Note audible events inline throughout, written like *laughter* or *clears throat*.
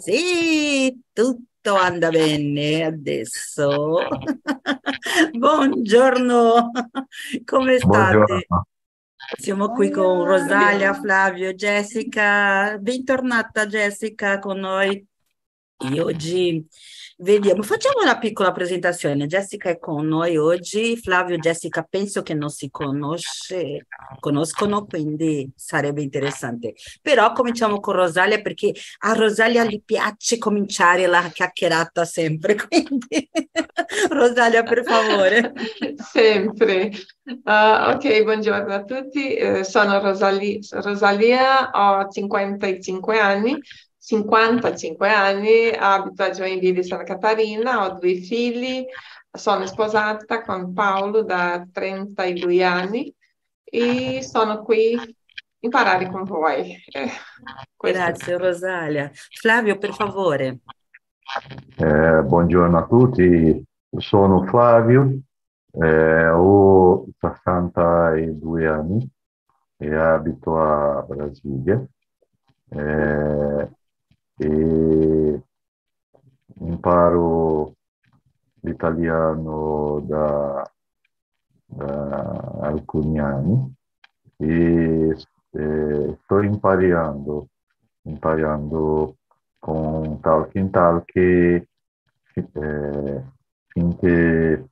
Sì, tutto anda bene adesso. *laughs* Buongiorno, come state? Buongiorno. Siamo qui con Rosalia, Flavio, Jessica. Bentornata Jessica con noi. E oggi vediamo, facciamo una piccola presentazione. Jessica è con noi oggi, Flavio e Jessica penso che non si conosce, conoscono, quindi sarebbe interessante. Però cominciamo con Rosalia perché a Rosalia gli piace cominciare la chiacchierata sempre, *laughs* quindi Rosalia per favore. Sempre. Uh, ok, buongiorno a tutti, uh, sono Rosali Rosalia, ho 55 anni, 55 anni, abito a Joinville Santa Catarina, ho due figli, sono sposata con Paolo da 32 anni e sono qui a imparare con voi. Eh, Grazie Rosalia. Flavio, per favore. Eh, buongiorno a tutti, sono Flavio, eh, ho 62 anni e abito a Brasilia. Eh, e imparo l'italiano da, da alcuni anni e, e sto imparando, imparando con talk in talk eh, finché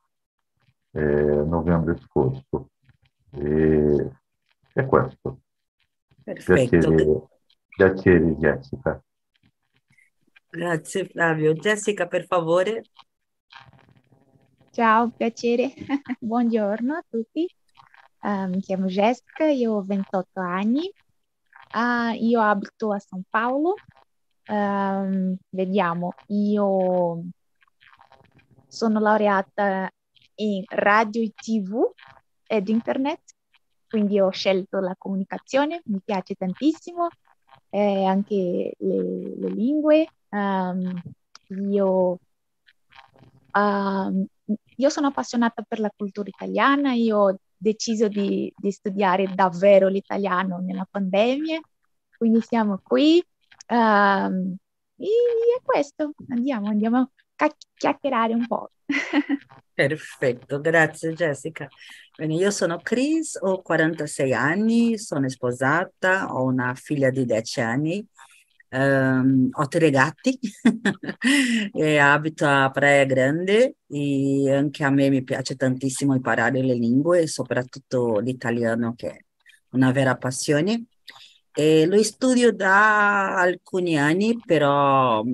eh, novembre scorso. E, è questo. Perfetto. Piacere, piacere Jessica. Grazie Flavio. Jessica, per favore. Ciao, piacere. *laughs* Buongiorno a tutti. Uh, mi chiamo Jessica, io ho 28 anni. Uh, io abito a San Paolo. Uh, vediamo, io sono laureata in radio e tv ed internet, quindi ho scelto la comunicazione, mi piace tantissimo, eh, anche le, le lingue, Um, io, um, io, sono appassionata per la cultura italiana, io ho deciso di, di studiare davvero l'italiano nella pandemia, quindi siamo qui. Um, e è questo, andiamo, andiamo a chiacchierare un po'. *laughs* Perfetto, grazie Jessica. Bene, io sono Chris, ho 46 anni, sono sposata, ho una figlia di 10 anni Um, ho tre gatti *laughs* e abito a Praia Grande e anche a me mi piace tantissimo imparare le lingue, soprattutto l'italiano che è una vera passione. E lo studio da alcuni anni, però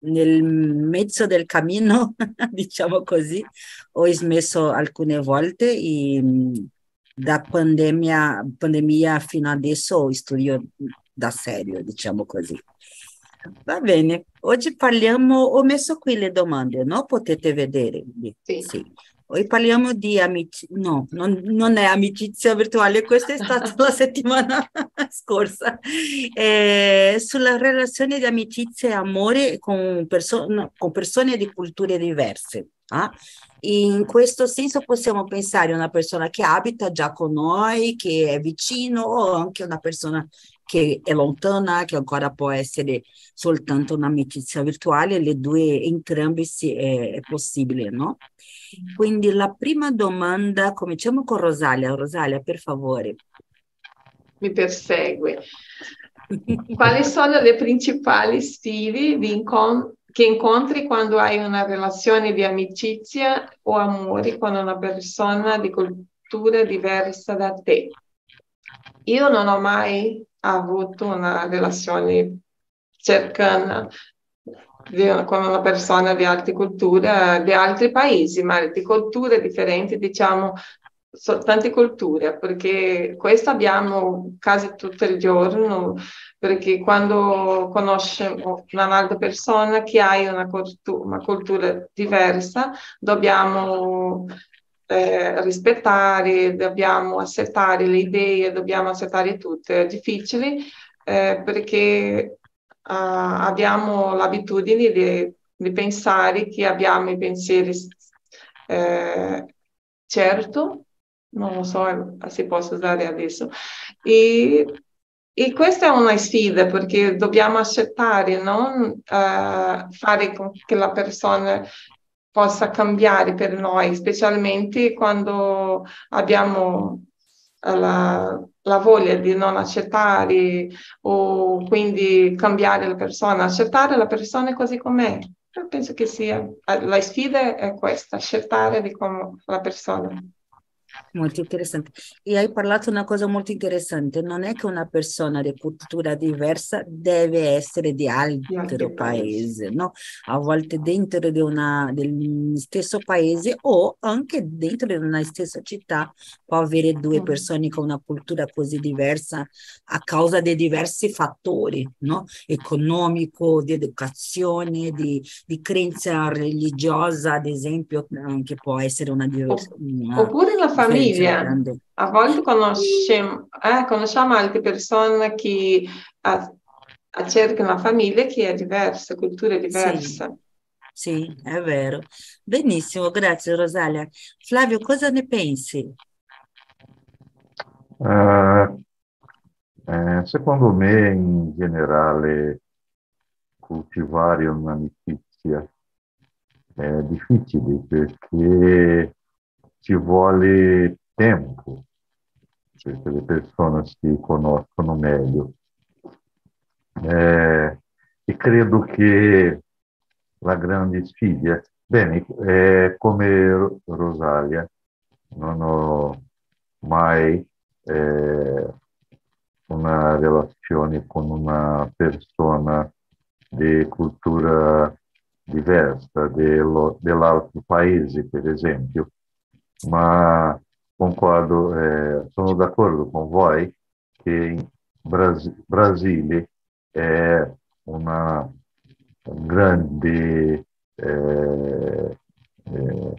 nel mezzo del cammino, *laughs* diciamo così, ho smesso alcune volte e da pandemia, pandemia fino adesso studio da serio, diciamo così. Va bene, oggi parliamo, ho messo qui le domande, no? Potete vedere. Sì. sì. Oggi parliamo di amicizia, no, non, non, è amicizia virtuale, questa è stata *laughs* la settimana *laughs* scorsa, eh, sulla relazione di amicizia e amore con, perso- con persone di culture diverse. Ah? In questo senso possiamo pensare a una persona che abita già con noi, che è vicino, o anche una persona che è lontana, che ancora può essere soltanto un'amicizia virtuale, le due, entrambi sì, è, è possibile, no? Quindi la prima domanda, cominciamo con Rosalia. Rosalia, per favore. Mi persegue. Quali sono le principali sfide incont- che incontri quando hai una relazione di amicizia o amore con una persona di cultura diversa da te? Io non ho mai avuto una relazione cercana con una persona di altre culture, di altri paesi, ma di culture differenti, diciamo, tante culture, perché questo abbiamo quasi tutto il giorno, perché quando conosciamo un'altra persona che ha una, cultura, una cultura diversa, dobbiamo eh, rispettare, dobbiamo accettare le idee, dobbiamo accettare tutto. È difficile eh, perché uh, abbiamo l'abitudine di, di, pensare che abbiamo i pensieri eh, certo, non lo so se posso usare adesso, e e questa è una sfida perché dobbiamo accettare, non uh, fare con che la persona possa cambiare per noi, specialmente quando abbiamo la, la, voglia di non accettare o quindi cambiare la persona, accettare la persona così com'è. Io penso che sia la sfida è questa, accettare come la persona. Molto interessante. E hai parlato una cosa molto interessante, non è che una persona di cultura diversa deve essere di altro paese, no? A volte dentro di una, del stesso paese o anche dentro di una stessa città può avere due mm. persone con una cultura così diversa a causa di diversi fattori, no? Economico, di educazione, di, di credenza religiosa, ad esempio, che può essere una diversa. Oppure la famiglia famiglia. A volte conosciamo, eh, conosciamo altre persone che cercano una famiglia che è diversa, cultura diversa. Sì. sì, è vero. Benissimo, grazie Rosalia. Flavio, cosa ne pensi? Uh, eh, secondo me, in generale, coltivare un'amicizia è difficile perché ci vuole tempo. Perché le persone si conoscono meglio. Eh, e credo che la grande sfida, bene, eh, come Rosalia, non ho mai eh, una relazione con una persona di cultura diversa dello, dell'altro paese, per esempio ma concordo, eh, sono d'accordo con voi che in Bras- Brasile è una grande, eh, eh,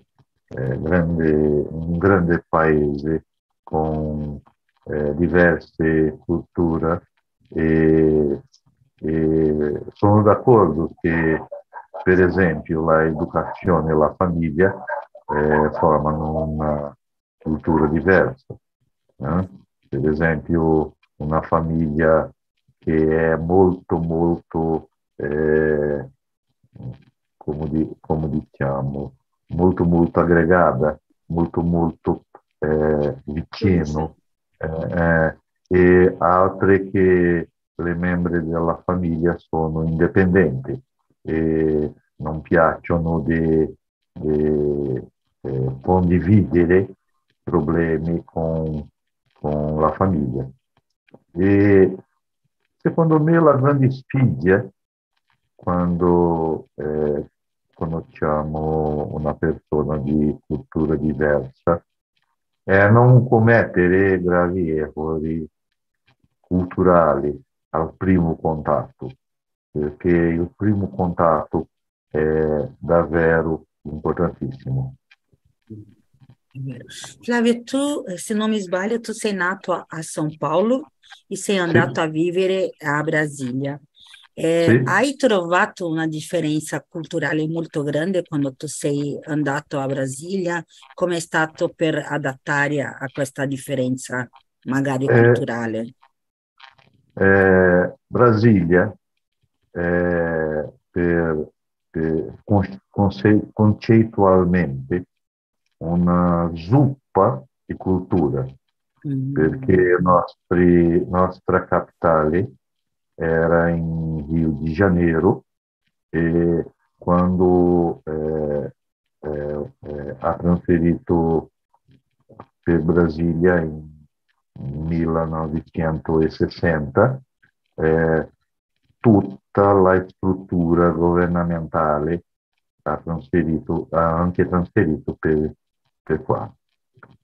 grande, un grande paese con eh, diverse culture e, e sono d'accordo che per esempio l'educazione e la famiglia eh, formano una cultura diversa. Eh? Per esempio una famiglia che è molto molto, eh, come, di, come, diciamo, molto molto aggregata, molto molto eh, vicino, eh, eh, e altre che le membri della famiglia sono indipendenti e non piacciono di, di eh, condividere problemi con, con la famiglia. E secondo me la grande sfida quando eh, conosciamo una persona di cultura diversa è non commettere gravi errori culturali al primo contatto, perché il primo contatto è davvero importantissimo. Flávia, tu, se não me sbaglio, tu sei nato a, a São Paulo e sei andato a vivere a Brasília. Eh, hai trovato una differenza culturale molto grande quando tu sei andato a Brasilia? Come è stato per adattare a questa differenza magari eh, culturale? Eh, Brasilia, per, per conce, conceitualmente, una zuppa di cultura, mm. perché nostri, nostra capitale era in Rio de Janeiro e quando eh, eh, eh, ha trasferito per Brasilia in 1960, eh, tutta la struttura governamentale ha, trasferito, ha anche trasferito per qua.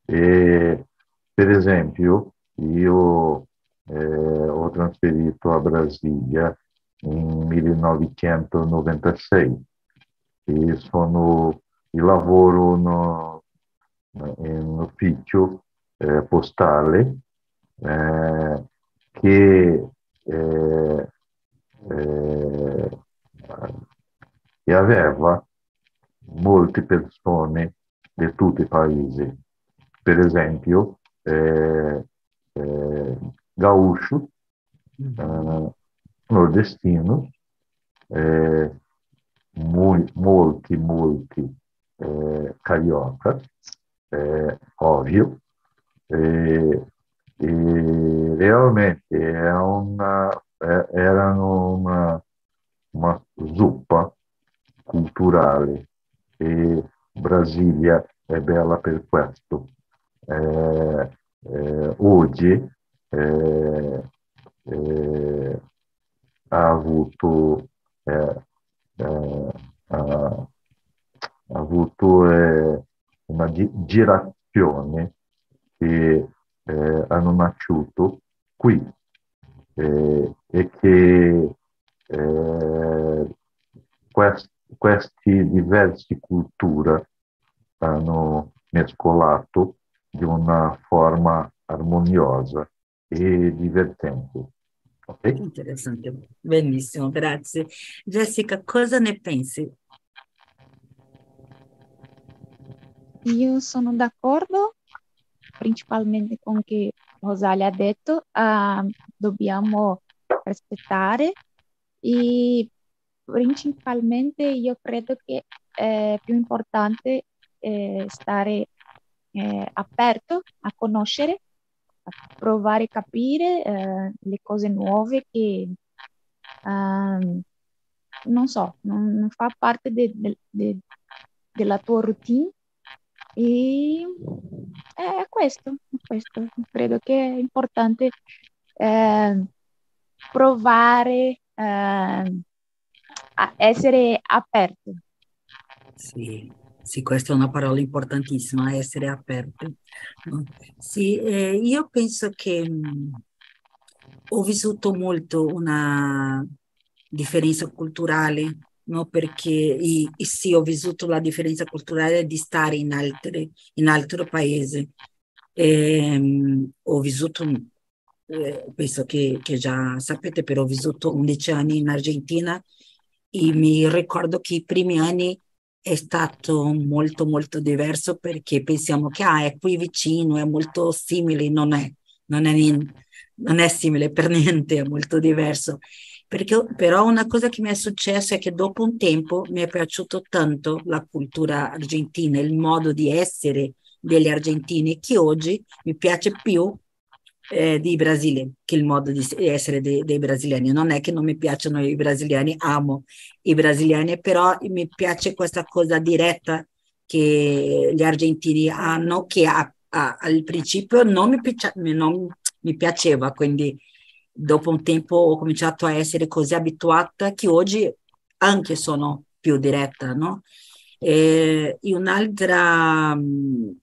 E, per esempio, io eh, ho trasferito a Brasilia in 1996 e sono, lavoro no, in ufficio eh, postale eh, che, eh, eh, che aveva molte persone di tutti i paesi. Per esempio, eh, eh, Gaúcho uh, nordestinos, é, muito, molti, molti é, cariocas, é, óbvio, e, e realmente é uma, é, era uma, uma zuppa culturale e Brasília è bella per questo. Eh, eh, oggi eh, eh ha avuto, eh, ha, avuto una girazione che hanno nasciuto qui e che quest, questi diversi culture hanno mescolato di una forma armoniosa e divertente. Okay? Interessante, benissimo, grazie. Jessica, cosa ne pensi? Io sono d'accordo principalmente con che Rosalia ha detto, uh, dobbiamo rispettare e principalmente io credo che è più importante eh, stare eh, aperto a conoscere, a provare a capire eh, le cose nuove che um, non so, non, non, fa parte de, de, de, della tua routine e è questo, questo. Credo che è importante eh, provare eh, essere aperto. Sì, sì, questa è una parola importantissima, essere aperti. Sì, eh, io penso che mh, ho vissuto molto una differenza culturale, no? perché e sì, ho vissuto la differenza culturale di stare in, altre, in altro paese. E, mh, ho vissuto eh, penso che, che, già sapete, però ho vissuto 11 anni in Argentina e mi ricordo che i primi anni è stato molto molto diverso perché pensiamo che ah, è qui vicino, è molto simile, non è, non è, non è simile per *laughs* niente, è molto diverso. Perché, però una cosa che mi è successa è che dopo un tempo mi è piaciuto tanto la cultura argentina, il modo di essere degli argentini, che oggi mi piace più eh, di Brasile, che il modo di essere dei, dei brasiliani. Non è che non mi piacciono i brasiliani, amo i brasiliani, però mi piace questa cosa diretta che gli argentini hanno, che a, a, al principio non mi, piace, non mi piaceva, quindi dopo un tempo ho cominciato a essere così abituata che oggi anche sono più diretta, no? E un'altra um,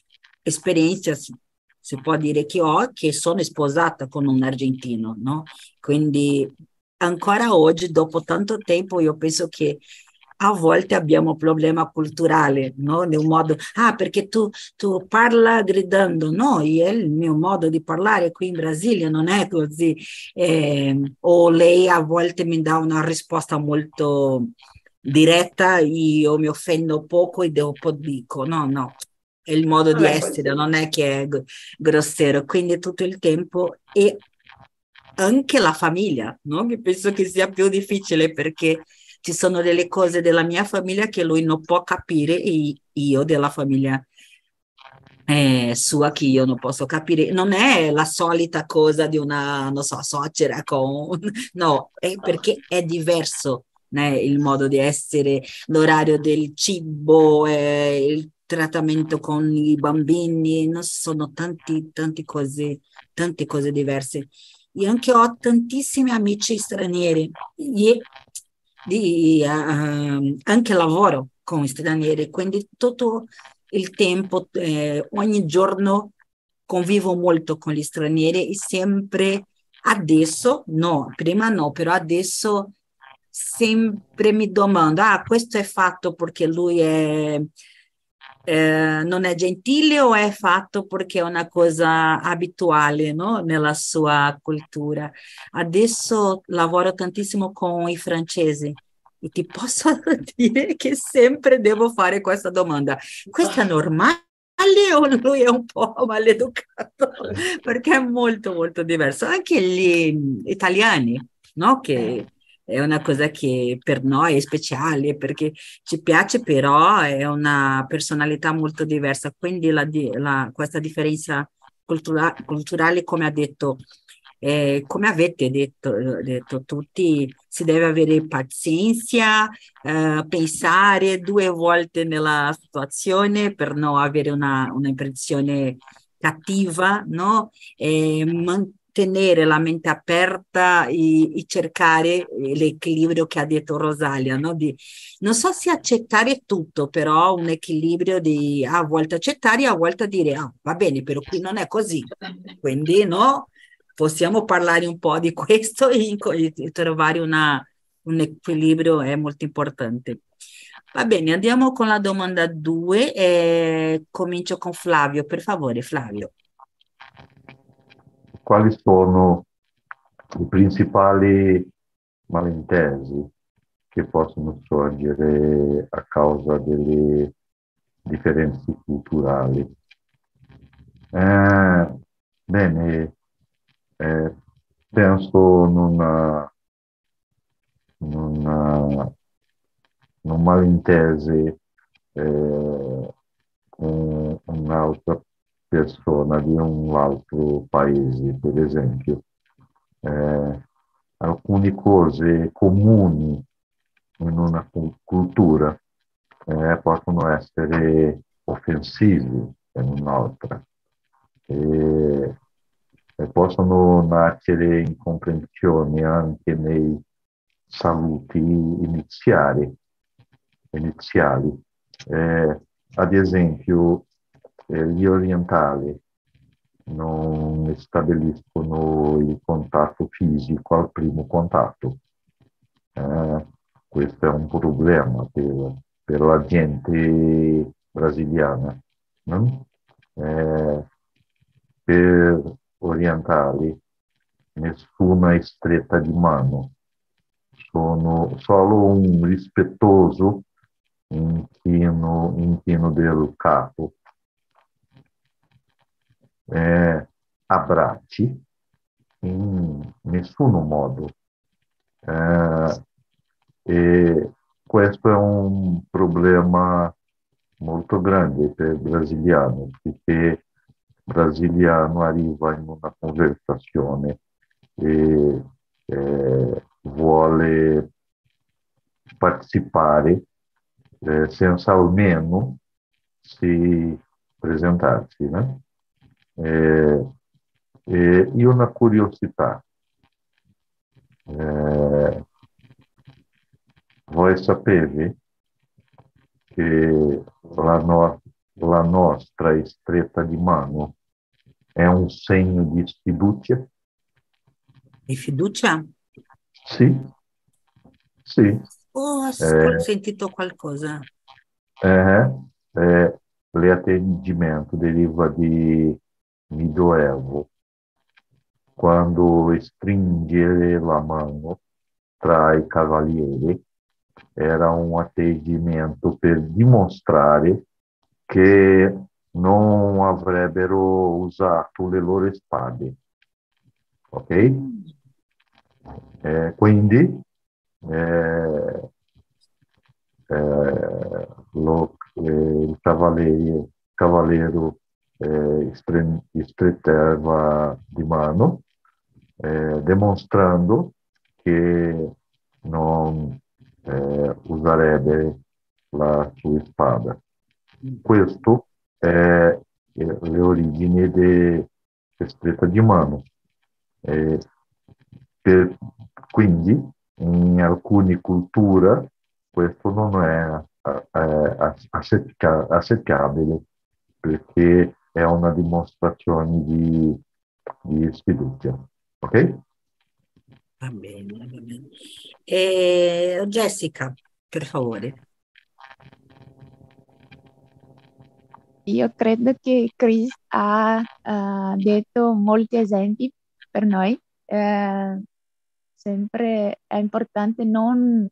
esperienza si può dire che ho, che sono sposata con un argentino, no? Quindi ancora oggi, dopo tanto tempo, io penso che a volte abbiamo un problema culturale, no? Nel modo, ah, perché tu, tu parla gridando, no, è il mio modo di parlare qui in Brasile, non è così. Eh, o lei a volte mi dà una risposta molto diretta, io mi offendo poco e dopo dico, no, no, è il modo di essere, non è che è grossero, quindi tutto il tempo e anche la famiglia, no? Che penso che sia più difficile perché ci sono delle cose della mia famiglia che lui non può capire e io della famiglia eh, sua che io non posso capire. Non è la solita cosa di una, non so, suocera con... *laughs* No, è perché è diverso. Né? il modo di essere, l'orario del cibo, eh, il trattamento con i bambini, non sono tanti, tante cose, tante cose diverse. Io anche ho tantissimi amici stranieri e di, uh, anche lavoro con stranieri, quindi tutto il tempo, eh, ogni giorno convivo molto con gli stranieri e sempre adesso, no, prima no, però adesso sempre mi domando, ah, questo è fatto perché lui è eh, non è gentile o è fatto perché è una cosa abituale no? nella sua cultura. Adesso lavoro tantissimo con i francesi e ti posso *laughs* dire che sempre devo fare questa domanda. Questo è normale o lui è un po' maleducato, perché è molto molto diverso. Anche gli italiani, no? Che è una cosa che per noi è speciale perché ci piace, però è una personalità molto diversa. Quindi la, la, questa differenza cultura, culturale, come ha detto eh, come avete detto, detto, tutti, si deve avere pazienza, eh, pensare due volte nella situazione per non avere una, un'impressione cattiva, no? E mantenere la mente aperta e, e, cercare l'equilibrio che ha detto Rosalia, no? Di, non so se accettare tutto, però un equilibrio di a volte accettare, a volte dire ah, va bene, però qui non è così. Quindi no, possiamo parlare un po' di *laughs* questo e, e trovare una, un equilibrio è molto importante. Va bene, andiamo con la domanda 2 e comincio con Flavio, per favore Flavio. Quali sono i principali malintesi che possono sorgere a causa delle differenze culturali? Eh, bene, eh, penso in una, in un malintesi eh, con un'altra persona di un altro paese, per esempio. Eh, alcune cose comuni in una cultura eh, possono essere offensive in un'altra. E possono nascere incomprensioni anche nei saluti iniziali. iniziali. Eh, ad esempio, eh, gli orientali non stabiliscono il contatto fisico al primo contatto. Eh, questo è un problema per, per la gente brasiliana. No? Eh, per orientali, nessuna stretta di mano. Sono solo un rispettoso inchino, inchino del capo. Eh, abbracci in nessun modo. Eh, e questo è un problema molto grande per il brasiliano, perché brasiliano arriva in una conversazione e eh, vuole partecipare eh, senza almeno si presentarsi. Né? Eh, e, e una curiosità. Eh, voi sapete che la, no, la nostra stretta di mano è un segno di fiducia? Di fiducia? Sì, sì. Oh, ho eh, sentito qualcosa. Eh, eh, l'atteggiamento deriva di Medioevo, quando stringere la mano tra i cavalieri era un atteggiamento per dimostrare che non avrebbero usato le loro spade. Ok? Eh, quindi eh, eh, lo, eh, il cavaliere, cavaliere eh, strettava di mano, eh, dimostrando che non userebbe la sua spada. Questo è le origini de stretta di mano. Eh, per, quindi in alcune culture questo non è eh, accettabile perché è una dimostrazione di, di sfiducia. Ok? Va bene, va bene. E Jessica, per favore. Io credo che Chris ha uh, detto molti esempi per noi. Uh, sempre è importante non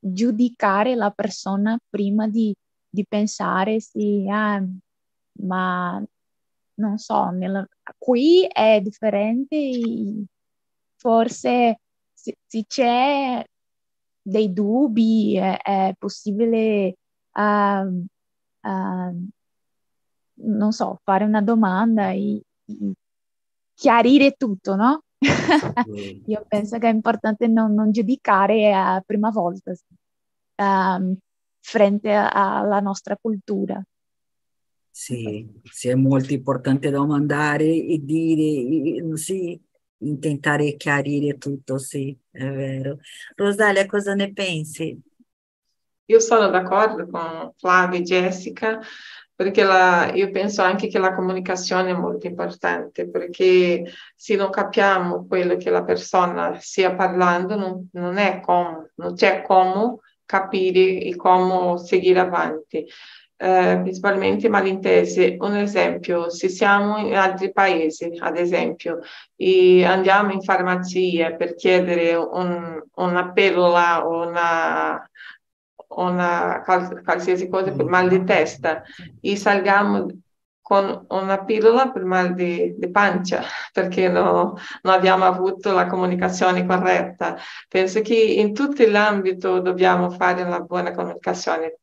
giudicare la persona prima di, di pensare se ah, ma non so, nella, qui è differente, forse se, se c'è dei dubbi è, è possibile, uh, uh, non so, fare una domanda e, e chiarire tutto, no? *laughs* Io penso che è importante non, non giudicare a prima volta um, frente alla nostra cultura. Sì, sì, è molto importante domandare e dire, sì, tentare chiarire tutto, sì, è vero. Rosalia, cosa ne pensi? Io sono d'accordo con Flavia e Jessica perché la, io penso anche che la comunicazione è molto importante, perché se non capiamo quello che la persona stia parlando, non, non è come, non c'è come capire e come seguire avanti. Eh, principalmente malintese. Un esempio, se siamo in altri paesi, ad esempio, e andiamo in farmacia per chiedere un, una pillola o una, una qualsiasi cosa per mal di testa e salgiamo con una pillola per mal di, di pancia *laughs* perché no, non abbiamo avuto la comunicazione corretta. Penso che in tutto l'ambito dobbiamo fare una buona comunicazione.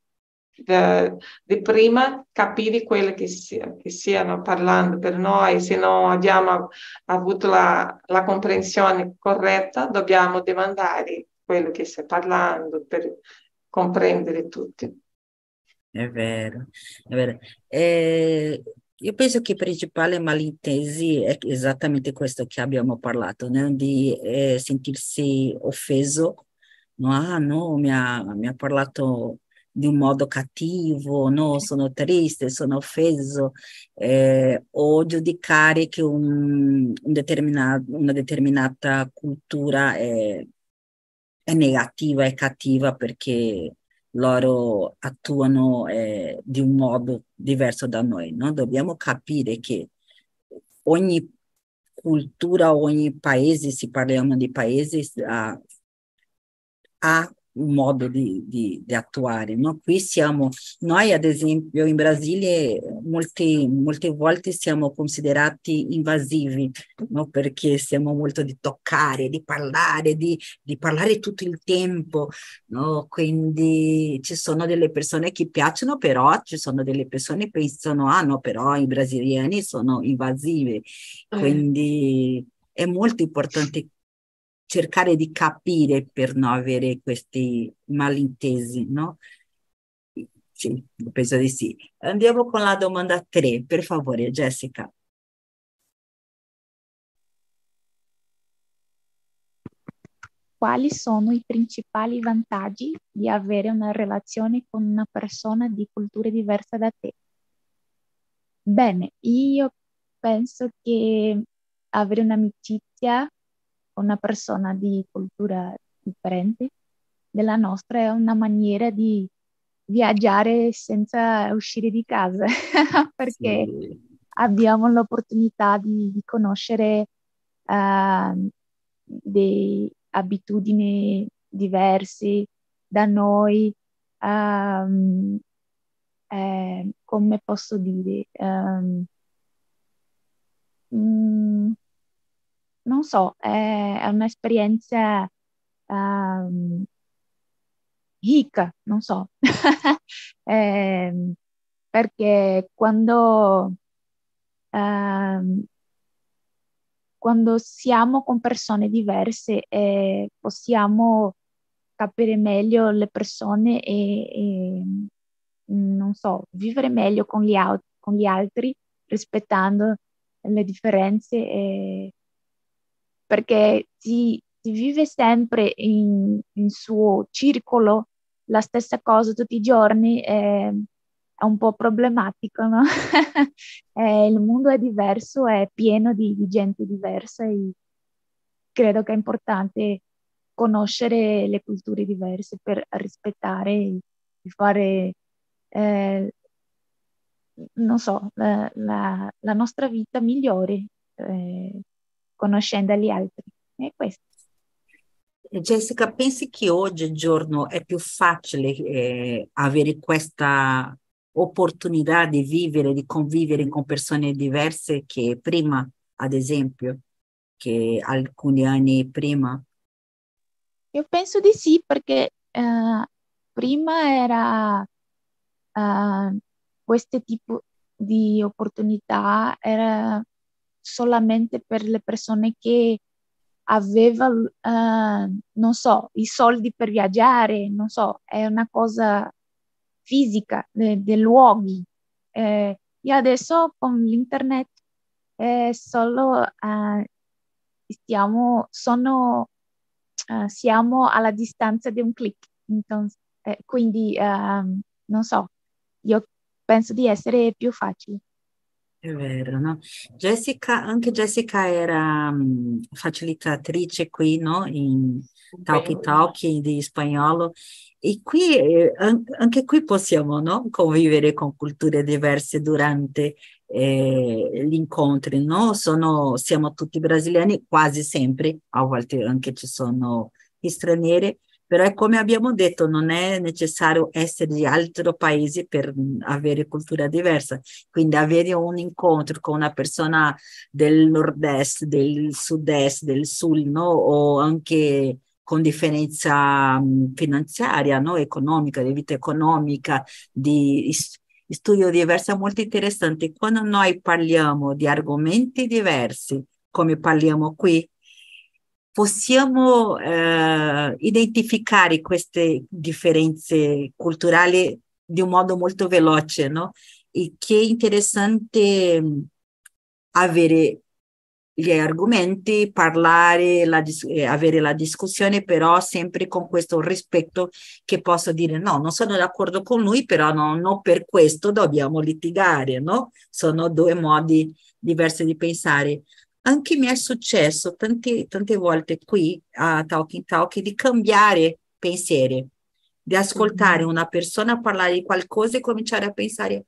Di prima capire quello che, sia, che stiano parlando per noi, se non abbiamo avuto la, la comprensione corretta, dobbiamo demandare quello che sta parlando per comprendere tutti. È vero, è vero. Eh, io penso che il principale malintesi è esattamente questo che abbiamo parlato, né? di eh, sentirsi offeso, no? ah no, mi ha, mi ha parlato di un modo cattivo, no, sono triste, sono offeso, eh, o giudicare che un, un determinato, una determinata cultura è, è negativa, è cattiva perché loro attuano eh, di un modo diverso da noi. No? Dobbiamo capire che ogni cultura, ogni paese, se parliamo di paesi, ha, ha modo di, di, di, attuare. No? Qui siamo, noi ad esempio in Brasile molte, molte volte siamo considerati invasivi, no? perché siamo molto di toccare, di parlare, di, di parlare tutto il tempo, no? quindi ci sono delle persone che piacciono, però ci sono delle persone che pensano, ah no, però i brasiliani sono invasivi, eh. quindi è molto importante cercare di capire per non avere questi malintesi, no? Sì, penso di sì. Andiamo con la domanda 3, per favore, Jessica. Quali sono i principali vantaggi di avere una relazione con una persona di cultura diversa da te? Bene, io penso che avere un'amicizia una persona di cultura differente della nostra è una maniera di viaggiare senza uscire di casa, *laughs* perché sì. abbiamo l'opportunità di, di conoscere uh, delle abitudini diverse da noi, um, eh, come posso dire, um, mm, non so, è, è un'esperienza um, ricca, non so, *laughs* eh, perché quando, um, quando siamo con persone diverse eh, possiamo capire meglio le persone e, e non so, vivere meglio con gli, con gli altri rispettando le differenze e perché si, si vive sempre in, in, suo circolo la stessa cosa tutti i giorni, è, è un po' problematico, no? *laughs* eh, il mondo è diverso, è pieno di, di gente diversa e credo che è importante conoscere le culture diverse per rispettare e fare, eh, non so, la, la, la, nostra vita migliore. Eh, conoscendo gli altri. È questo. Jessica, pensi che oggigiorno è più facile eh, avere questa opportunità di vivere, di convivere con persone diverse che prima, ad esempio, che alcuni anni prima? Io penso di sì, perché uh, prima era uh, questo tipo di opportunità era solamente per le persone che avevano, uh, non so, i soldi per viaggiare, non so, è una cosa fisica dei de luoghi. Eh, e adesso con l'internet è solo uh, stiamo, sono, uh, siamo alla distanza di un clic. eh, quindi, uh, non so, io penso di essere più facile. È vero, no? Jessica, anche Jessica era um, facilitatrice qui, no? In Talkie Talkie di spagnolo. E qui, eh, anche qui possiamo, no? Convivere con culture diverse durante eh, gli incontri, no? Sono, siamo tutti brasiliani quasi sempre, a volte anche ci sono stranieri, però è come abbiamo detto, non è necessario essere di altri paesi per avere cultura diversa, quindi avere un incontro con una persona del nord-est, del sud-est, del sud, no? o anche con differenza finanziaria, no? economica, di vita economica, di studio diverso, è molto interessante. Quando noi parliamo di argomenti diversi, come parliamo qui, possiamo eh, identificare queste differenze culturali di un modo molto veloce, no? E che è interessante avere gli argomenti, parlare, la, eh, avere la discussione, però sempre con questo rispetto che posso dire no, non sono d'accordo con lui, però no, non per questo dobbiamo litigare, no? Sono due modi diversi di pensare anche mi è successo tante, tante volte qui a Talking Talk di cambiare pensieri, di ascoltare mm-hmm. una persona parlare di qualcosa e cominciare a pensare,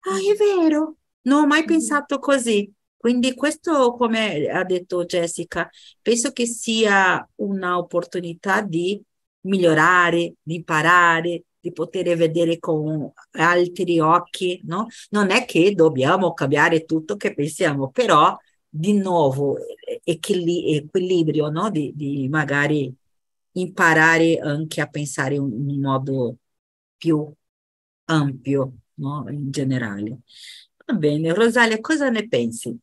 ah è vero, non ho mai mm-hmm. pensato così. Quindi questo, come ha detto Jessica, penso che sia un'opportunità di migliorare, di imparare, di poter vedere con altri occhi, no? Non è che dobbiamo cambiare tutto che pensiamo, però di nuovo equilibrio, no? di, di, magari imparare anche a pensare in un modo più ampio, no? in generale. Va bene, Rosalia, cosa ne pensi?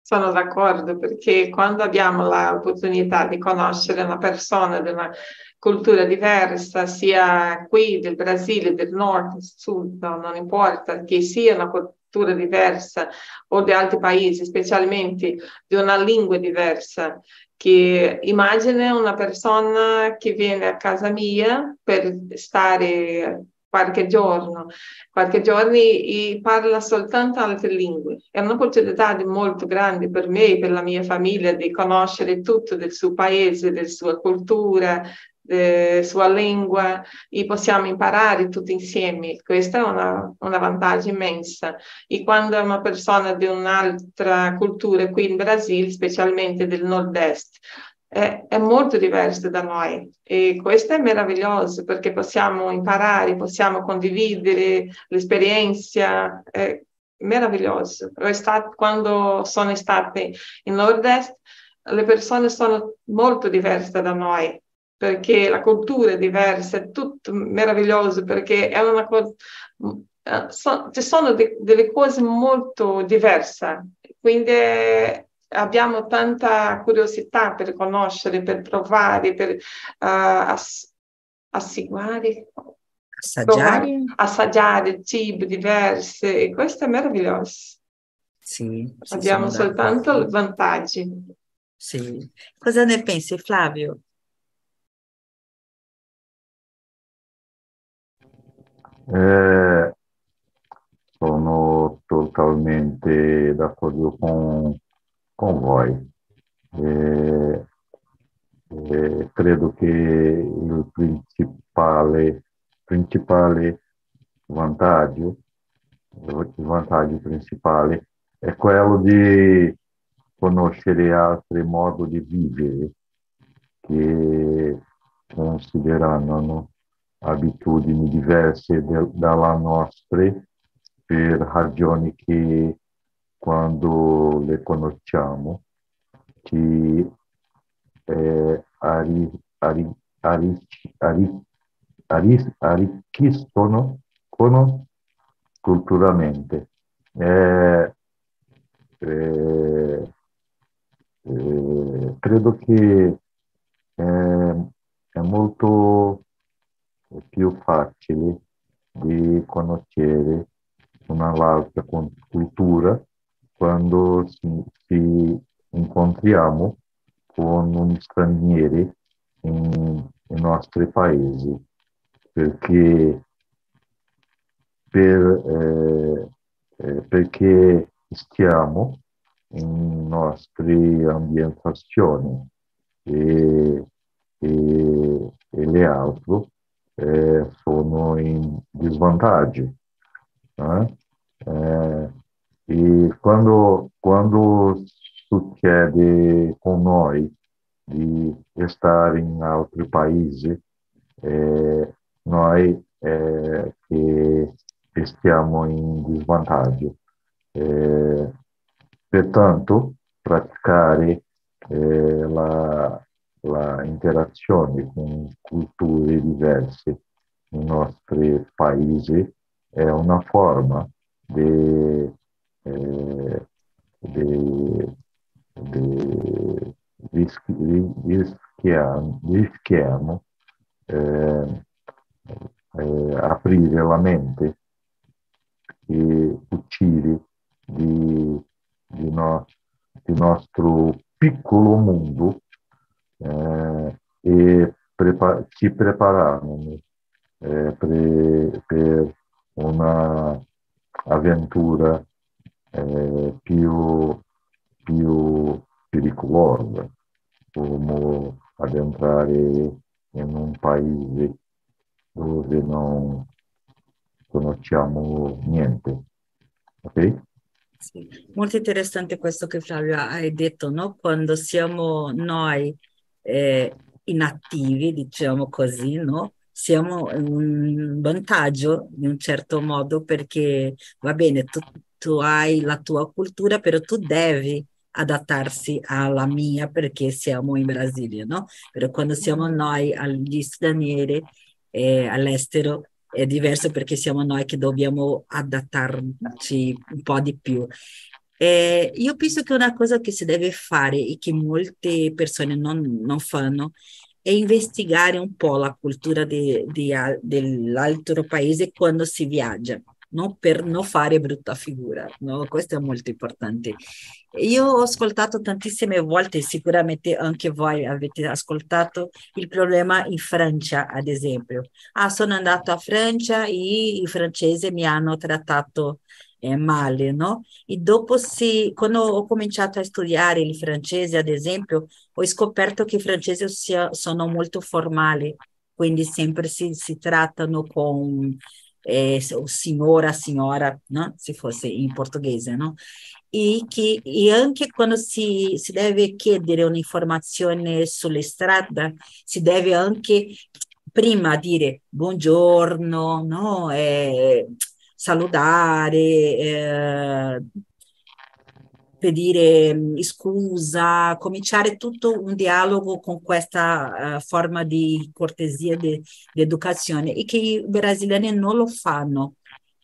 Sono d'accordo perché quando abbiamo l'opportunità di conoscere una persona di una cultura diversa, sia qui del Brasile, del nord, del sud, non importa, che sia una cultura cultura diversa o di altri paesi, specialmente di una lingua diversa, che immagina una persona che viene a casa mia per stare qualche giorno, qualche giorno e parla soltanto altre lingue. È un'opportunità molto grande per me e per la mia famiglia di conoscere tutto del suo paese, della sua cultura, eh, sua lingua e possiamo imparare tutti insieme. Questa è una, una vantaggio immensa. E quando è una persona di un'altra cultura qui in Brasile, specialmente del nord-est, è, è, molto diverso da noi e questo è meraviglioso perché possiamo imparare, possiamo condividere l'esperienza. È meraviglioso. Quando sono state in nord-est, le persone sono molto diverse da noi perché la cultura è diversa, è tutto meraviglioso perché è una cosa, eh, so, ci sono de, delle cose molto diverse, quindi abbiamo tanta curiosità per conoscere, per provare, per uh, ass- assiguare, assaggiare. assaggiare cibi diversi, e questo è meraviglioso. Sì, abbiamo soltanto vantaggi. Sì. Cosa ne pensi, Flavio? É, sono totalmente d'accordo com, com voi. É, é, credo che il principale, principale vantaggio, il vantaggio principale è quello di conoscere altri modi di vivere che considerano abitudini diverse de, dalla nostra per ragioni che quando le conosciamo ci eh, arri, arri, arri, arri, arri, arricchiscono culturalmente. Eh, eh, eh, credo che eh, è molto più facile di conoscere un'altra cultura quando ci, ci incontriamo con un straniero in, nostri paesi, perché, per, eh, eh, perché stiamo in nostre ambientazioni e, e, e le altre eh, sono in disvantaggio. Eh? Eh, e quando, quando succede con noi di stare in altri paesi, eh, noi eh, che stiamo in disvantaggio. Eh, pertanto, praticare eh, la, la interazione con culture diverse nei nostri paesi è una forma di, eh, di, di rischiamo, rischiamo eh, eh, aprire la mente e uccide di, di, no, di nostro piccolo mondo eh, e prepa- ci prepariamo eh, per, per una avventura eh, più, più pericolosa, come addentrare in un paese dove non conosciamo niente. Ok? Sì. Molto interessante questo che Flavio hai detto, no? Quando siamo noi eh, inattivi, diciamo così, no? Siamo un vantaggio in un certo modo perché va bene, tu, tu hai la tua cultura, però tu devi adattarsi alla mia perché siamo in Brasile, no? Però quando siamo noi agli stranieri eh, all'estero è diverso perché siamo noi che dobbiamo adattarci un po' di più. Eh, io penso che una cosa che si deve fare e che molte persone non, non fanno è investigare un po' la cultura de, de, dell'altro paese quando si viaggia no? per non fare brutta figura. No? Questo è molto importante. Io ho ascoltato tantissime volte, sicuramente anche voi avete ascoltato il problema in Francia, ad esempio. Ah, sono andato a Francia e i francesi mi hanno trattato eh, male, no? E dopo, sì, quando ho cominciato a studiare il francese, ad esempio, ho scoperto che i francesi sono molto formali, quindi sempre si, si trattano con eh, signora, signora, no? se fosse in portoghese, no? E, che, e anche quando si, si deve chiedere un'informazione sulle strade, si deve anche prima dire buongiorno, no? Eh, salutare, eh, per dire mm, scusa, cominciare tutto un dialogo con questa uh, forma di cortesia, di, educazione e che i brasiliani non lo fanno.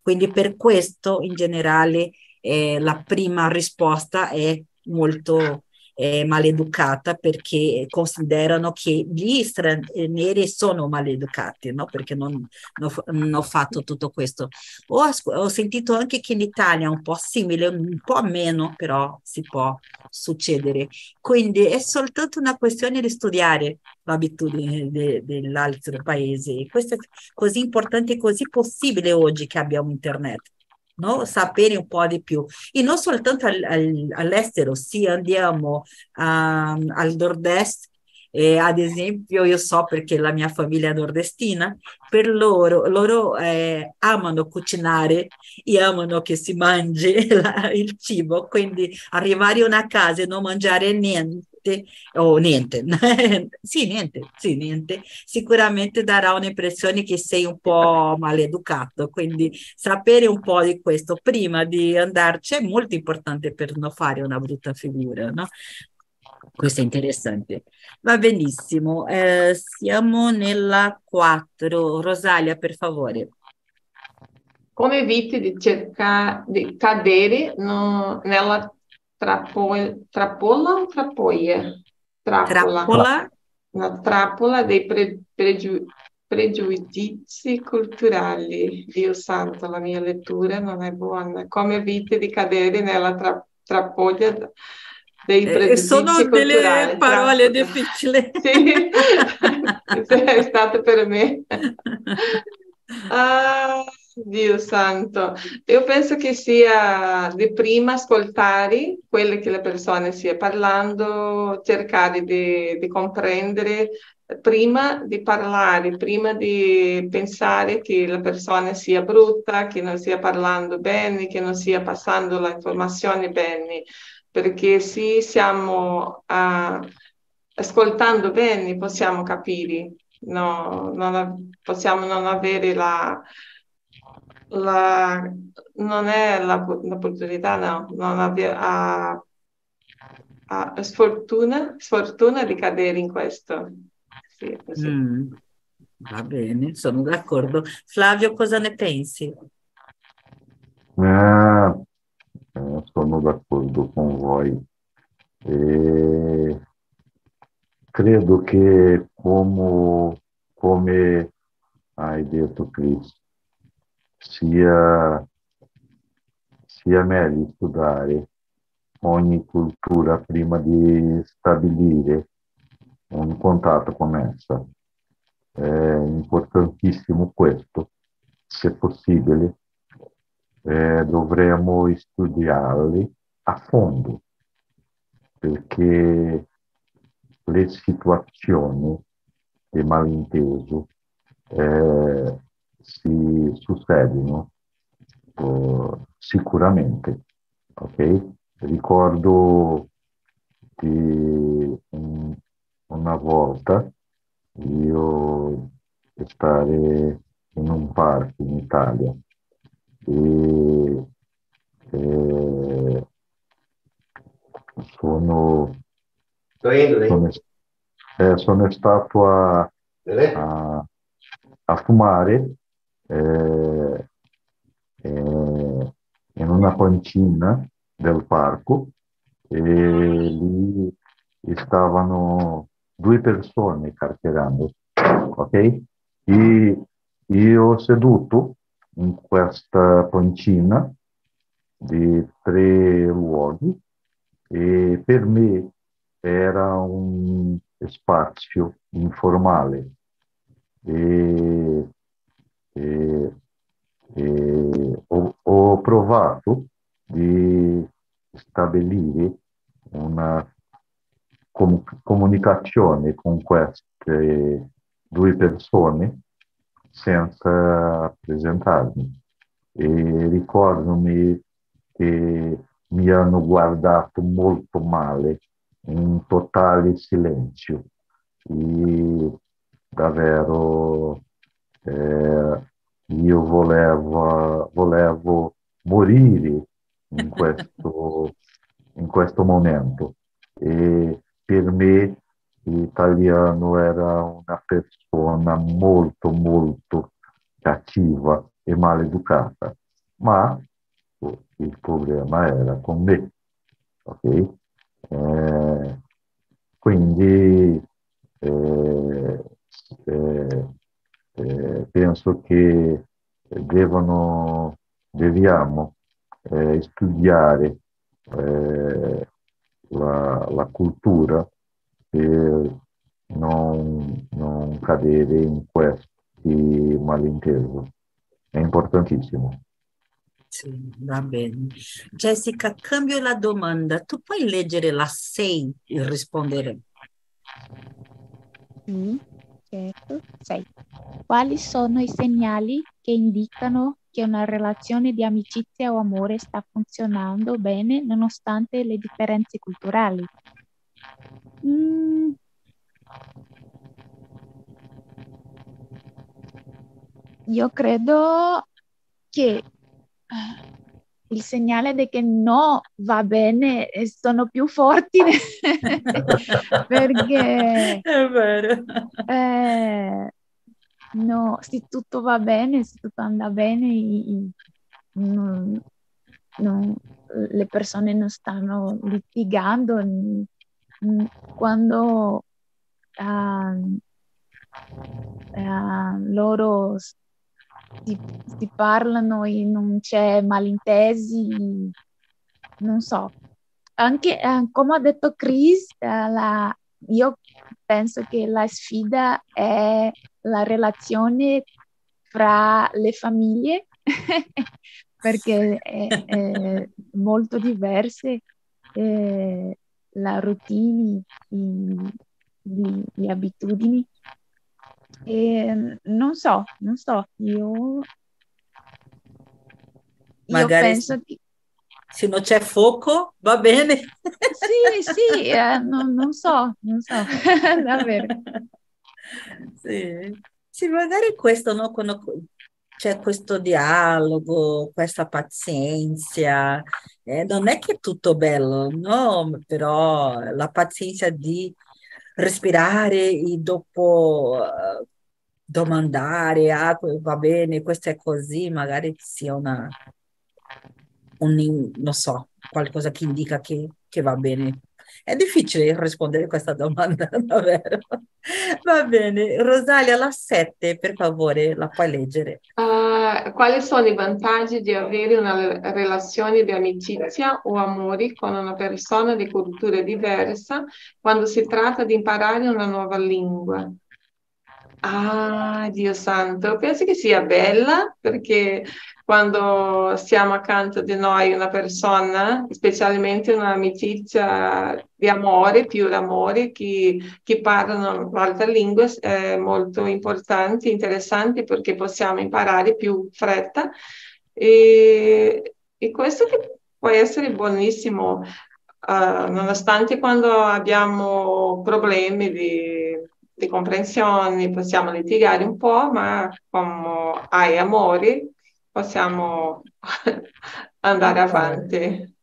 Quindi per questo in generale eh, la prima risposta è molto eh, maleducata perché considerano che gli stranieri sono maleducati, no? perché non, non, non ho fatto tutto questo. Ho, ho, sentito anche che in Italia è un po' simile, un po' meno, però si può succedere. Quindi è soltanto una questione di studiare l'abitudine de, dell'altro paese. Questo è così importante e così possibile oggi che abbiamo internet no? sapere un po' di più. E non soltanto al, al, all'estero, se andiamo um, al nord-est, eh, ad esempio, io so perché la mia famiglia è nordestina, per loro, loro eh, amano cucinare e amano che si mangi *laughs* la, il cibo, quindi arrivare a una casa e non mangiare niente sicuramente, o niente, *laughs* sì, niente, sì, niente, sicuramente darà un'impressione che sei un po' maleducato, quindi sapere un po' di questo prima di andarci è molto importante per non fare una brutta figura, no? Questo è interessante. Va benissimo, eh, siamo nella 4. Rosalia, per favore. Come eviti di, cercare, di cadere no, nella trappola o trappoia? Trappola. trappola. Una trappola dei pre, pregiu, pregiudizi culturali. Dio santo, la mia lettura non è buona. Come eviti di cadere nella tra, trappola dei eh, pregiudizi Sono culturali. delle parole difficili. *laughs* *laughs* sì, è stato per me. *laughs* Ah, Dio santo. Io penso che sia di prima ascoltare quello che le persone stia parlando, cercare di, di comprendere prima di parlare, prima di pensare che la persona sia brutta, che non stia parlando bene, che non stia passando l'informazione bene perché se stiamo uh, ascoltando bene possiamo capire, no, non, possiamo non avere la, la non è la, l'opportunità, no, non avere a, a, sfortuna, sfortuna di cadere in questo. Sì, mm, va bene, sono d'accordo. Flavio, cosa ne pensi? Ah, sono d'accordo con voi. E credo che come, come hai detto Chris, sia, sia meglio studiare ogni cultura prima di stabilire un contatto con essa. È importantissimo questo, se possibile, eh, dovremmo studiarli a fondo, perché le situazioni di malinteso eh, si succedono uh, sicuramente. Okay? Ricordo che un, una volta io stare in un parco in Italia e, e sono, sono, eh, sono, stato a, a, a fumare eh, eh, in una pancina del parco e lì stavano due persone carcerando, ok? E io seduto in questa pancina di tre luoghi e per me era un spazio informale e, e, e ho, ho, provato di stabilire una com- comunicazione con queste due persone senza presentarmi. E ricordo-me che mi hanno guardato molto male, in totale silenzio. E davvero eh, io volevo, volevo morire in questo, *laughs* in questo momento. E per me l'italiano era una persona molto, molto cattiva e maleducata, ma il problema era con me. Okay? Eh, quindi eh, eh, eh, penso che devono, deviamo eh, studiare eh, la, la, cultura per non, non cadere in questi malintesi. È importantissimo. Sì, va bene. Jessica, cambio la domanda. Tu puoi leggere la 6 e rispondere? Mm. Certo, 7, 6. Quali sono i segnali che indicano che una relazione di amicizia o amore sta funzionando bene nonostante le differenze culturali? Mm. Io credo che eh, il segnale di che no va bene sono più forti *laughs* perché è vero. Eh, no, se tutto va bene, se tutto anda bene, non, non, le persone non stanno litigando quando uh, uh, loro si, si parlano e non c'è malintesi, non so. Anche eh, come ha detto Chris, eh, la, io penso che la sfida è la relazione fra le famiglie *laughs* perché è, è molto diverse eh, la routine, le abitudini e, non so, non so, io, Magari io penso che... Se non c'è fuoco, va bene. Sì, sì, eh, non, non, so, non so, *laughs* davvero. Sì. sì, magari questo, no? Quando c'è questo dialogo, questa pazienza, eh, non è che è tutto bello, no? Però la pazienza di respirare e dopo uh, domandare, ah, va bene, questo è così, magari sia una, un, non so, qualcosa che indica che, che va bene. È difficile rispondere a questa domanda, *laughs* davvero. Va bene, Rosalia, la 7, per favore, la puoi leggere. Uh, quali sono i vantaggi di avere una relazione di amicizia o amore con una persona di cultura diversa quando si tratta di imparare una nuova lingua? Ah, Dio santo, penso che sia bella perché quando siamo accanto di noi una persona, specialmente un'amicizia di amore, più d'amore, che, che parlano un'altra lingua, è molto importante, interessante perché possiamo imparare più fretta. E, e questo può essere buonissimo, uh, nonostante quando abbiamo problemi di di comprensioni, possiamo litigare un po', ma come hai amore possiamo *laughs* andare avanti.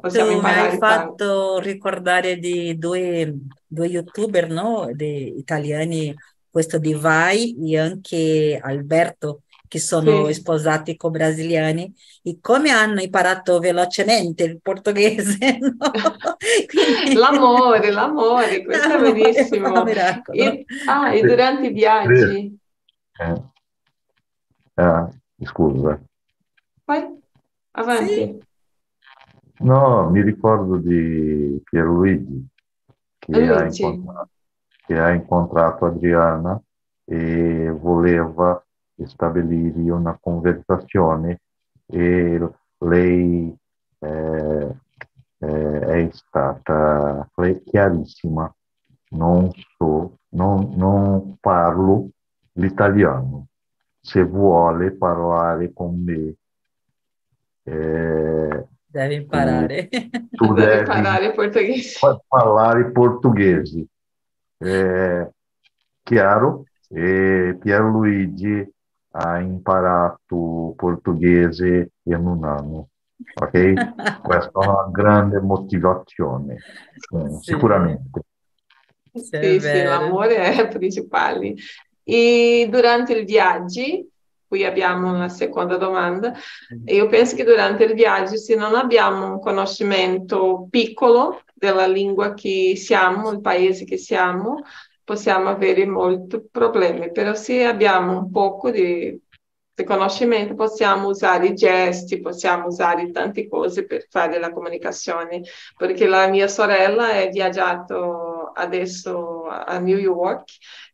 Possiamo tu mi hai fatto tanto. ricordare di due, due youtuber no? di italiani, questo di Vai e anche Alberto che sono sì. sposati con brasiliani e come hanno imparato velocemente il portoghese. *laughs* No? *laughs* Quindi... L'amore, l'amore, questo l'amore, è benissimo. E, ah, e durante i viaggi? Eh. Ah, scusa. Poi, avanti. Sì. No, mi ricordo di Pierluigi che ha, che ha incontrato Adriana e voleva stabilire una conversazione e lei eh, eh, è stata chiarissima. Non so, non, non parlo l'italiano. Se vuole parlare con me, eh, devi imparare. Tu, tu devi imparare portoghese. Parlare portoghese. Eh, chiaro? E Pierluigi ha imparato portoghese in un anno. Ok? *laughs* Questa è una grande motivazione, eh, sì. sicuramente. Sì, sì, l'amore è principale. E durante i viaggi, qui abbiamo una seconda domanda, io penso che durante il viaggio, se non abbiamo un conoscimento piccolo della lingua che siamo, il paese che siamo, possiamo avere molti problemi, però se abbiamo un po' di, di conoscimento possiamo usare i gesti, possiamo usare tante cose per fare la comunicazione, perché la mia sorella è viaggiata adesso a New York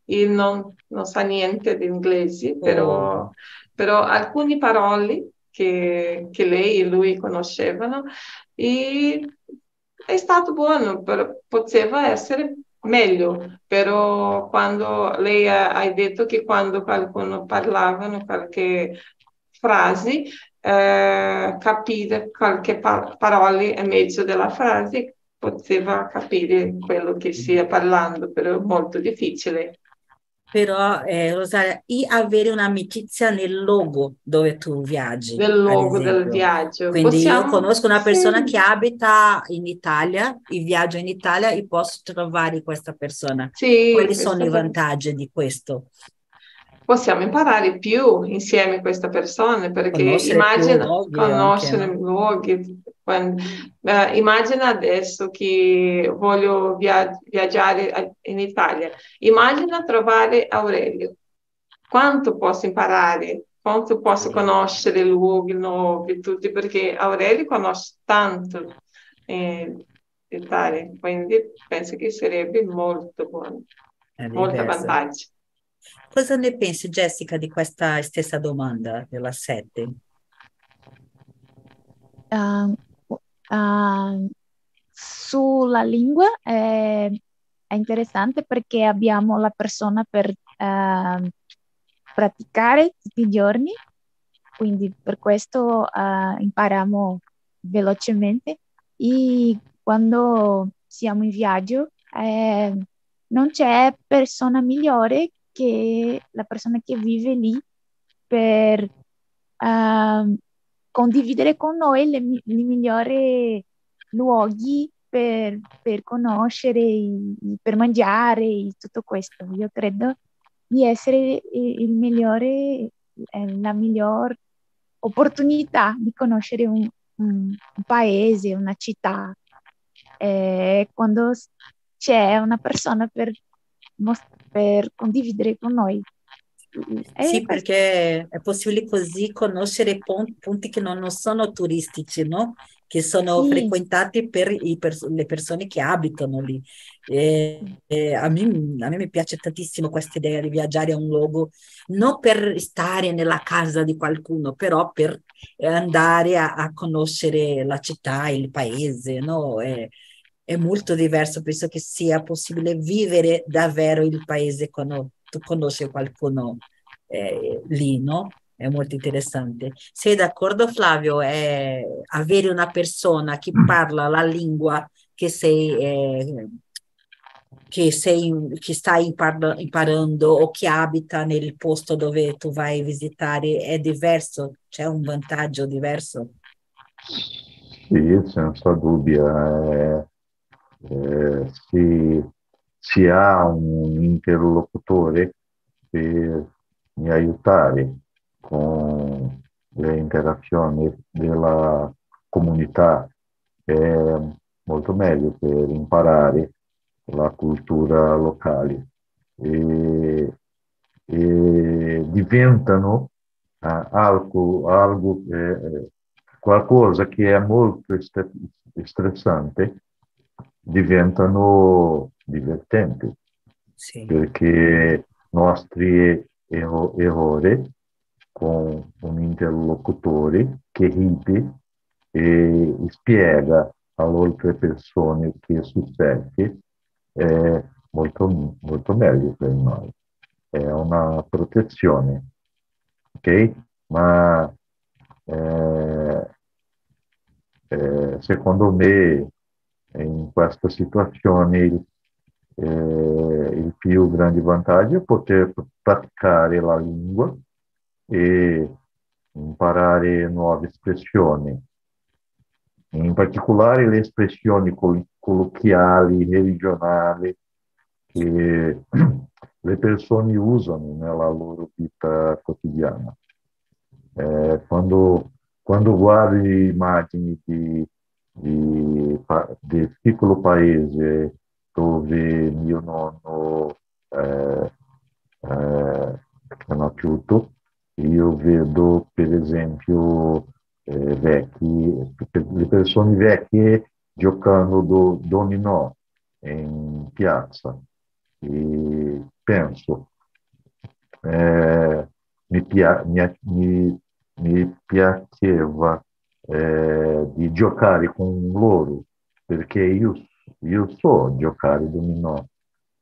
e non, non sa niente di inglese, però, oh. però alcune parole che, che lei e lui conoscevano e è stato buono, però poteva essere meglio, però quando lei ha detto che quando qualcuno parlava qualche frase, eh, capire qualche pa- parola in mezzo della frase poteva capire quello che stia parlando, però è molto difficile. Però, eh, Rosaria, e avere un'amicizia nel luogo dove tu viaggi. Nel luogo del viaggio. Quindi Possiamo... io conosco una persona sì. che abita in Italia, e viaggia in Italia e posso trovare questa persona. Sì, Quali sono i vantaggi di questo? Possiamo imparare più insieme a questa persona perché Conoscere immagina luoghi conoscere anche, luoghi. Quando- eh, immagina adesso che voglio via- viaggiare a- in Italia. Immagina trovare Aurelio. Quanto posso imparare? Quanto posso conoscere luoghi nuovi, tutti, perché Aurelio conosce tanto eh, l'Italia, quindi penso che sarebbe molto buono, È molto vantaggio. Cosa ne pensi, Jessica, di questa stessa domanda della 7? Ah, ah, sulla lingua è, è interessante perché abbiamo la persona per ah, praticare tutti i giorni, quindi per questo ah, impariamo velocemente e quando siamo in viaggio eh, non c'è persona migliore che la persona che vive lì per ah, condividere con noi i migliori luoghi per, per conoscere, per mangiare tutto questo. Io credo di essere il migliore, la miglior opportunità di conoscere un, un- un paese, una città, eh, quando c'è una persona per, per condividere con noi. E Sì, perché è possibile così conoscere punti che non, sono turistici, no? Che sono Sì. frequentati per i pers- le persone che abitano lì. E- e a me, a me mi piace tantissimo questa idea di viaggiare a un luogo, non per stare nella casa di qualcuno, però per andare a, a conoscere la città, il paese, no? È, è molto diverso, penso che sia possibile vivere davvero il paese quando tu conosci qualcuno eh, lì, no? È molto interessante. Sei d'accordo, Flavio? È avere una persona che parla la lingua che sei, eh, che sei, che stai impar- imparando o che abita nel posto dove tu vai a visitare è diverso? C'è un vantaggio diverso? Sì, senza dubbio. eh, eh, si, si ha un interlocutore per mi aiutare con le interazioni della comunità è molto meglio per imparare la cultura locale. E, e diventano ah, algo, algo eh, qualcosa che è molto stressante diventano divertenti Sì. perché nostri erro- errori con un interlocutore che ride e spiega alle altre persone che succede è molto, molto meglio per noi. È una protezione, ok? Ma eh, eh, secondo me in questa situazione il, eh, il più grande vantaggio è poter praticare la lingua e imparare nuove espressioni, in particolare le espressioni col- colloquiali, regionali, che *clears throat* le persone usano nella loro vita quotidiana. Eh, quando, quando guardi immagini di, pa- del piccolo paese dove mio nonno eh, eh, è nato, io vedo per esempio eh, vecchi, le persone vecchie giocando do, dominò in piazza. E penso eh, mi, pia- mi, mi, mi piaceva eh, di giocare con loro perché io, io so giocare dominò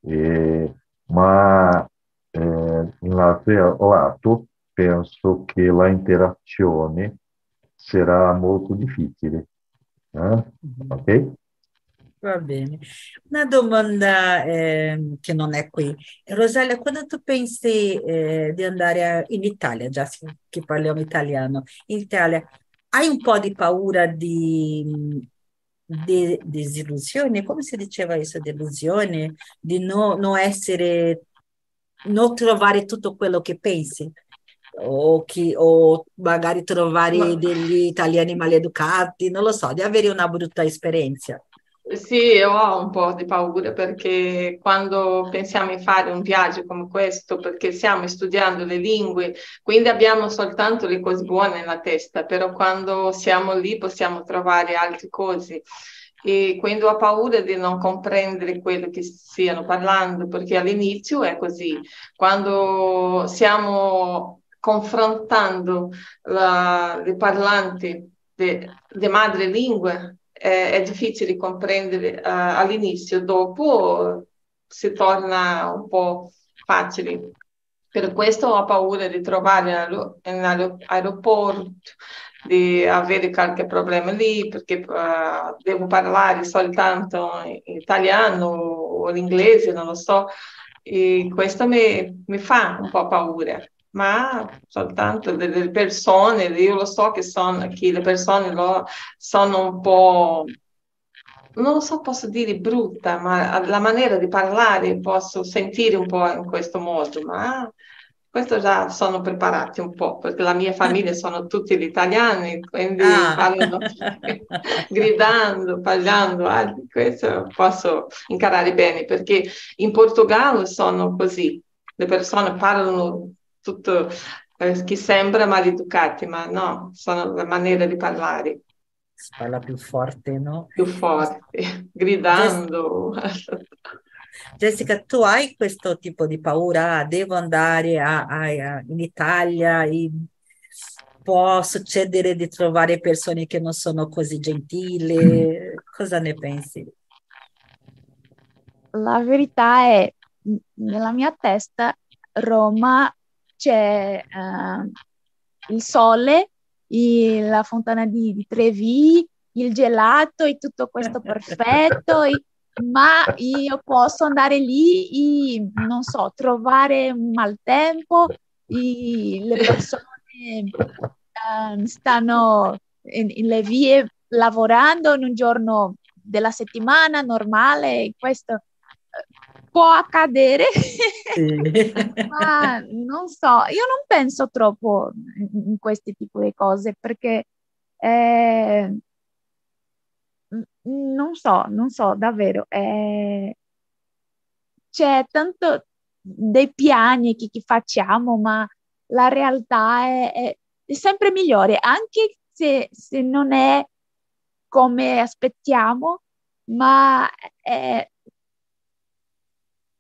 eh, ma eh, l'altro lato penso che la interazione sarà molto difficile eh? ok? Va bene. Una domanda eh, che non è qui. Rosalia, quando tu pensi eh, di andare a- in Italia, già che parliamo italiano, in Italia, hai un po' di paura di, di disillusione? Come si diceva questo? Delusione? Di no, non essere, non trovare tutto quello che pensi? O, chi, o magari trovare degli italiani maleducati, non lo so, di avere una brutta esperienza. Sì, io ho un po' di paura perché quando pensiamo di fare un viaggio come questo, perché stiamo studiando le lingue, quindi abbiamo soltanto le cose buone nella testa, però quando siamo lì possiamo trovare altre cose. E quindi ho paura di non comprendere quello che stiano parlando, perché all'inizio è così. Quando stiamo confrontando la, le parlanti di madrelingua, è, è difficile comprendere uh, all'inizio, dopo si torna un po' facile. Per questo ho paura di trovare nell'aeroporto, di avere qualche problema lì, perché uh, devo parlare soltanto italiano o in inglese, non lo so. E questo mi, mi fa un po' paura ma soltanto delle persone, io lo so che, sono, che le persone lo, sono un po', non so posso dire brutta, ma la maniera di parlare posso sentire un po' in questo modo, ma questo già sono preparati un po', perché la mia famiglia *laughs* sono tutti gli italiani, quindi ah. parlano *laughs* gridando, parlando, ah, questo posso incarare bene, perché in Portogallo sono così, le persone parlano tutto eh, che sembra maleducati, ma no, sono la maniera di parlare. Si parla più forte, no? Più forte, gridando. Jessica, tu hai questo tipo di paura? Devo andare a, a, a, in Italia e può succedere di trovare persone che non sono così gentili? Cosa ne pensi? La verità è, nella mia testa, Roma c'è uh, il sole, il, la fontana di, di, Trevi, il gelato e tutto questo perfetto, e, ma io posso andare lì e, non so, trovare un maltempo, e le persone uh, stanno in, in le vie lavorando in un giorno della settimana normale, questo può accadere, *laughs* ma non so, io non penso troppo in questi tipi di cose perché eh, non so, non so davvero, eh, c'è tanto dei piani che, che, facciamo, ma la realtà è, è, è sempre migliore, anche se, se, non è come aspettiamo, ma è,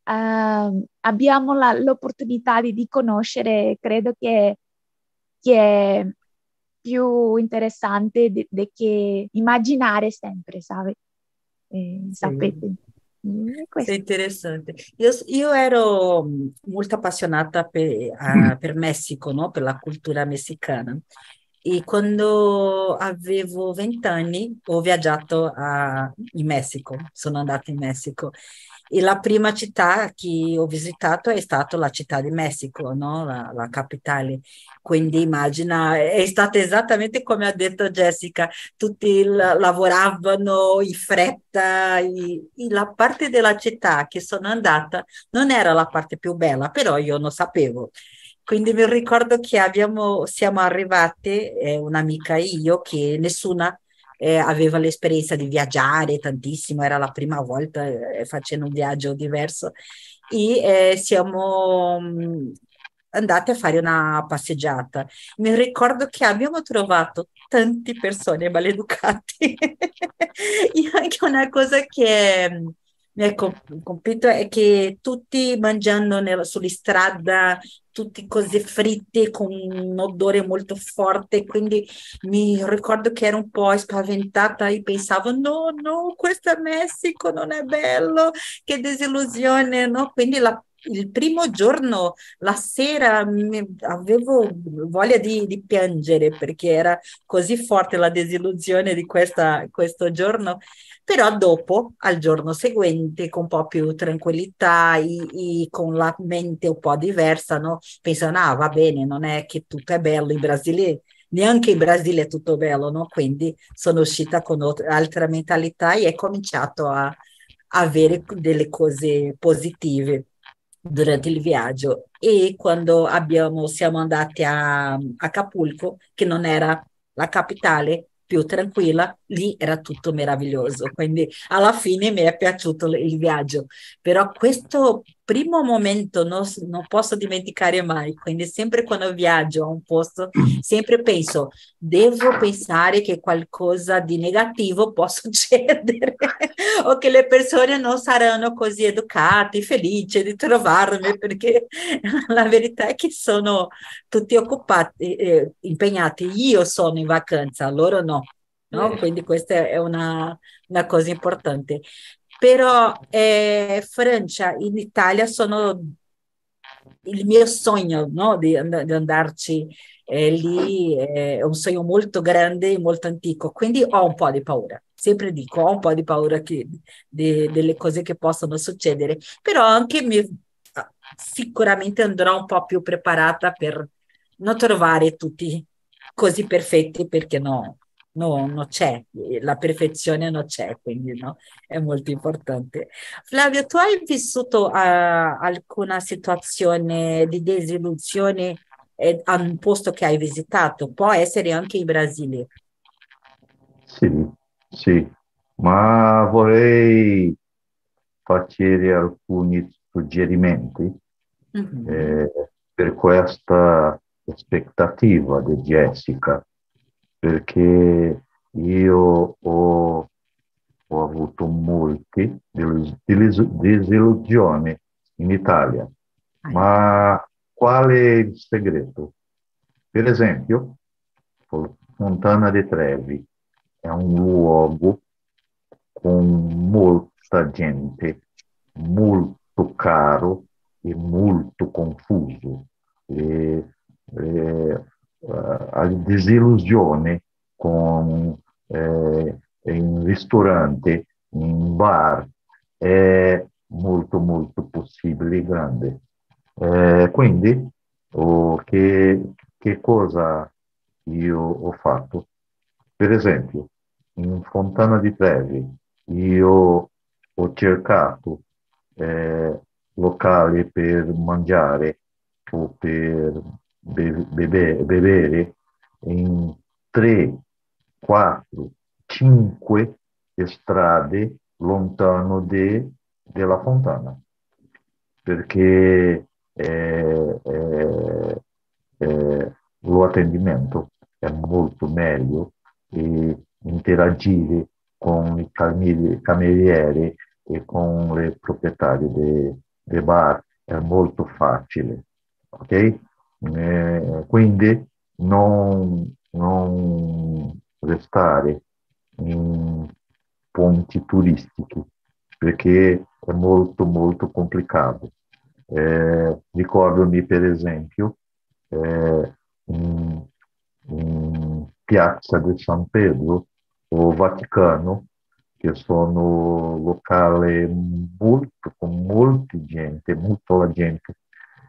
uh, abbiamo la, l'opportunità di, di, conoscere, credo che, che è più interessante di, di che immaginare sempre, sai? Eh. Sapete? È interessante. Io, io, ero molto appassionata per, uh, *laughs* per Messico, no? per la cultura messicana. E quando avevo vent'anni ho viaggiato a, in Messico, sono andata in Messico e la prima città che ho visitato è stata la città di Messico, no? la, la, capitale. Quindi immagina, è stata esattamente come ha detto Jessica, tutti lavoravano in fretta, e, e la parte della città che sono andata non era la parte più bella, però io non sapevo. Quindi mi ricordo che abbiamo, siamo arrivate, eh, un'amica e io, che nessuna eh, aveva l'esperienza di viaggiare tantissimo, era la prima volta eh, facendo un viaggio diverso e eh, siamo mh, andate a fare una passeggiata. Mi ricordo che abbiamo trovato tante persone maleducate. *laughs* e anche una cosa che mi ha colpito è che tutti mangiando nella, sulla strada, tutti così fritti con un odore molto forte, quindi mi ricordo che ero un po' spaventata e pensavo no, no, questo è Messico, non è bello, che disillusione, no? Quindi la il primo giorno, la sera, avevo voglia di, di, piangere perché era così forte la desillusione di questa, questo giorno. Però dopo, al giorno seguente, con un po' più tranquillità, e, e con la mente un po' diversa, no? pensano, ah, va bene, non è che tutto è bello in Brasile, neanche in Brasile è tutto bello, no? Quindi sono uscita con altra mentalità e ho cominciato a avere delle cose positive durante il viaggio e quando abbiamo, siamo andati a Acapulco, che non era la capitale, più tranquilla, lì era tutto meraviglioso. Quindi alla fine mi è piaciuto il viaggio. Però questo primo momento non, non posso dimenticare mai. Quindi sempre quando viaggio a un posto, sempre penso, devo pensare che qualcosa di negativo può *laughs* succedere o che le persone non saranno così educate, felici di trovarmi, perché *laughs* la verità è che sono tutti occupati, eh, impegnati. Io sono in vacanza, loro no. No? Quindi questa è una, una cosa importante. Però eh, Francia in Italia sono il mio sogno no? di, di andarci eh, lì, è un sogno molto grande e molto antico, quindi ho un po' di paura. Sempre dico, ho un po' di paura che, de, delle cose che possono succedere, però anche mi, sicuramente andrò un po' più preparata per non trovare tutti così perfetti, perché no, no, non c'è, la perfezione non c'è, quindi no, è molto importante. Flavio, tu hai vissuto uh, alcuna situazione di desillusione eh, a un posto che hai visitato? Può essere anche in Brasile. Sì, sì, ma vorrei fare alcuni suggerimenti mm-hmm. eh, per questa aspettativa di Jessica perché io ho, ho avuto molte disillusioni in Italia. Ma qual è il segreto? Per esempio, Fontana di Trevi è un luogo con molta gente, molto caro e molto confuso. E, e, a disillusione con eh, in ristorante, in bar, è molto molto possibile, grande. Eh, quindi, oh, che, che cosa io ho fatto? Per esempio, in Fontana di Trevi io ho cercato eh, locali per mangiare o per bebe, bevere in tre, quattro, cinque strade lontano de, della fontana, perché eh, eh, eh, lo attendimento è molto meglio e interagire con i camerieri e con le proprietarie dei bar è molto facile, ok? Eh, quindi non, non restare in ponti turistici perché è molto molto complicato. Eh, ricordami per esempio eh, in, in, Piazza di San Pedro o Vaticano, che sono locali molto, con molta gente, molta gente,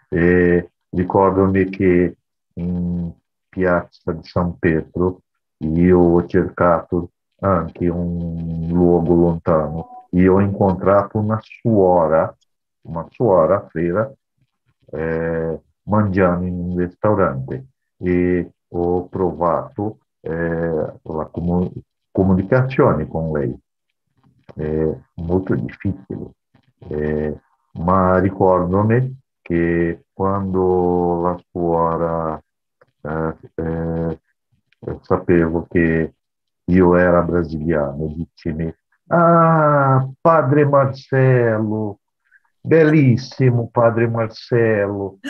eh, Ricordami che in piazza di San Pietro io cercato anche un luogo lontano e ho incontrato una suora, una suora frera, eh, mangiando in un ristorante e ho provato eh, la comu- comunicazione con lei. È molto difficile, eh, ma ricordami che quando la suora eh, eh, sapevo che io era brasiliano, dicemi, ah, padre Marcelo, bellissimo padre Marcelo.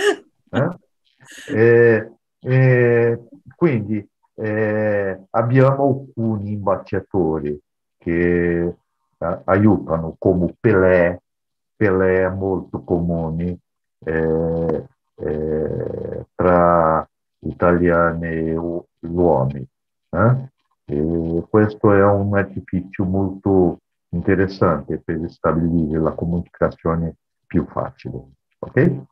Eh? Quindi eh, abbiamo alcuni imbaciatori che eh, aiutano, come Pelé, Pelé è molto comune, eh, eh, tra italiani e uomini. Eh? Questo è un artificio molto interessante per stabilire la comunicazione più facile. Ok?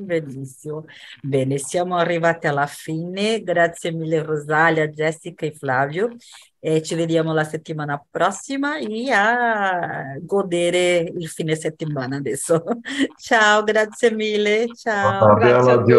Benissimo. Bene, siamo arrivati alla fine. Grazie mille Rosalia, Jessica e Flavio. E ci vediamo la settimana prossima e a godere il fine settimana adesso. *laughs* Ciao, grazie mille. Ciao. Grazie a tutti.